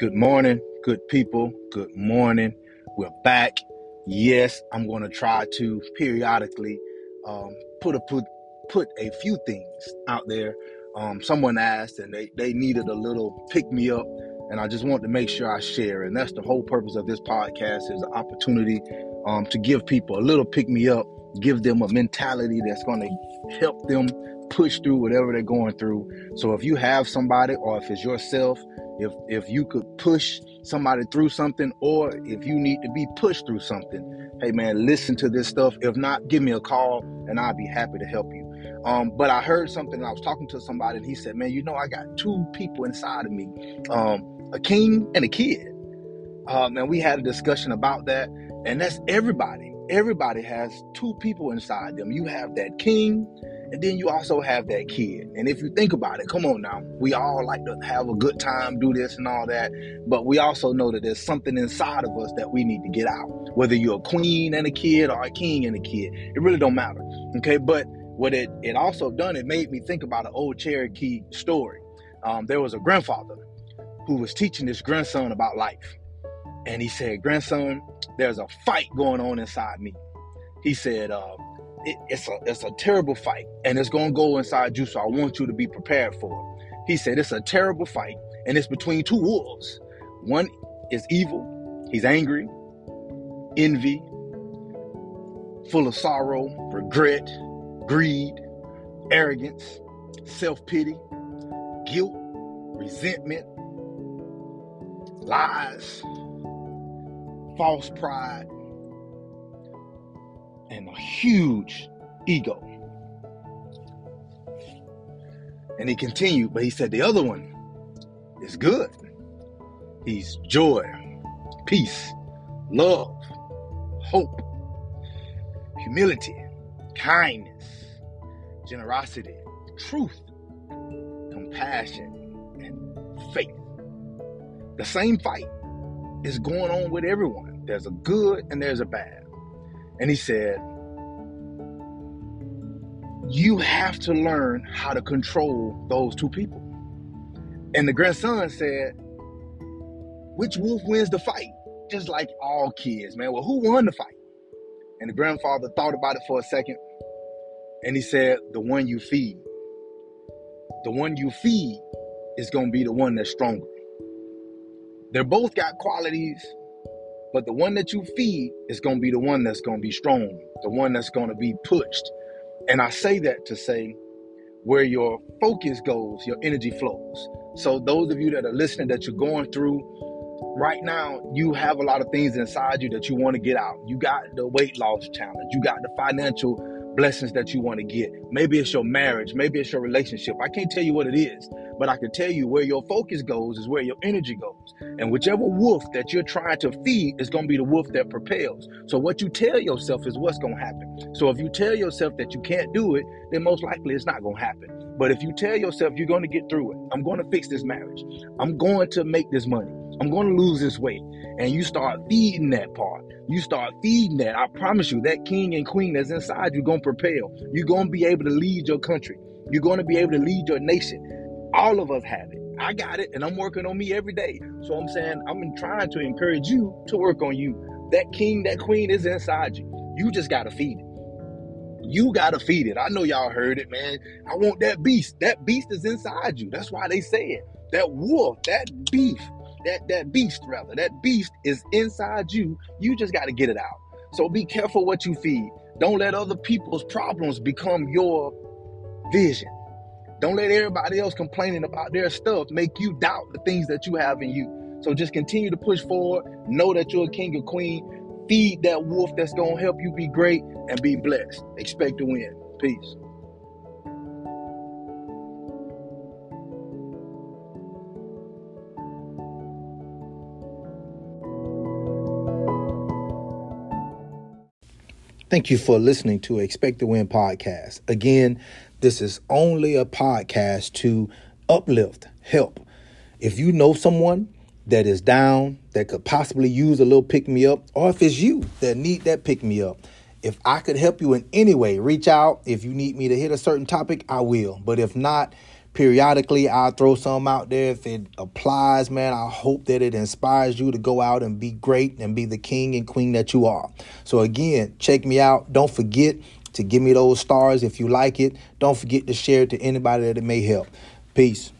Good morning, good people. Good morning. We're back. Yes, I'm going to try to periodically um, put a put put a few things out there. Um, someone asked, and they they needed a little pick me up, and I just want to make sure I share. And that's the whole purpose of this podcast is an opportunity um, to give people a little pick me up, give them a mentality that's going to help them push through whatever they're going through. So if you have somebody, or if it's yourself if if you could push somebody through something or if you need to be pushed through something. Hey man listen to this stuff. If not give me a call and i'll be happy to help you. Um, but i heard something. I was talking to somebody and he said man you know i got two people inside of me um, a king and a kid. Um, and we had a discussion about that and that's everybody. Everybody has two people inside them. You have that king and then you also have that kid. And if you think about it, come on now, we all like to have a good time, do this and all that. But we also know that there's something inside of us that we need to get out. Whether you're a queen and a kid or a king and a kid, it really don't matter. Okay. But what it, it also done, it made me think about an old Cherokee story. Um, there was a grandfather who was teaching his grandson about life. And he said, Grandson, there's a fight going on inside me. He said, uh, it, it's a it's a terrible fight and it's gonna go inside you so i want you to be prepared for it. He said it's a terrible fight and it's between two wolves. One is evil he's angry envy full of sorrow regret greed arrogance self-pity guilt resentment lies false pride and a huge ego. And he continued, but he said the other one is good. He's joy, peace, love, hope, humility, kindness, generosity, truth, compassion, and faith. The same fight is going on with everyone. There's a good and there's a bad. And he said, You have to learn how to control those two people. And the grandson said, Which wolf wins the fight? Just like all kids, man. Well, who won the fight? And the grandfather thought about it for a second. And he said, The one you feed. The one you feed is going to be the one that's stronger. They're both got qualities but the one that you feed is going to be the one that's going to be strong, the one that's going to be pushed. And I say that to say where your focus goes, your energy flows. So, those of you that are listening, that you're going through right now, you have a lot of things inside you that you want to get out. You got the weight loss challenge, you got the financial blessings that you want to get. Maybe it's your marriage, maybe it's your relationship. I can't tell you what it is, but I can tell you where your focus goes is where your energy goes. And whichever wolf that you're trying to feed is going to be the wolf that propels. So what you tell yourself is what's going to happen. So if you tell yourself that you can't do it, then most likely it's not going to happen. But if you tell yourself you're going to get through it, I'm going to fix this marriage, I'm going to make this money, I'm going to lose this weight, and you start feeding that part, you start feeding that, I promise you, that king and queen that's inside you going to propel. You're going to be able to lead your country. You're going to be able to lead your nation. All of us have it. I got it, and I'm working on me every day. So I'm saying I'm trying to encourage you to work on you. That king, that queen is inside you. You just got to feed it. You got to feed it. I know y'all heard it, man. I want that beast. That beast is inside you. That's why they say it. That wolf, that beef, that that beast rather, that beast is inside you. You just got to get it out. So be careful what you feed. Don't let other people's problems become your vision. Don't let everybody else complaining about their stuff make you doubt the things that you have in you. So just continue to push forward. Know that you're a king or queen. Feed that wolf that's going to help you be great and be blessed. Expect to win. Peace. Thank you for listening to Expect to Win podcast. Again, this is only a podcast to uplift, help. If you know someone that is down, that could possibly use a little pick me up, or if it's you that need that pick me up, if I could help you in any way, reach out. If you need me to hit a certain topic, I will. But if not, Periodically, I'll throw some out there if it applies, man. I hope that it inspires you to go out and be great and be the king and queen that you are. So, again, check me out. Don't forget to give me those stars if you like it. Don't forget to share it to anybody that it may help. Peace.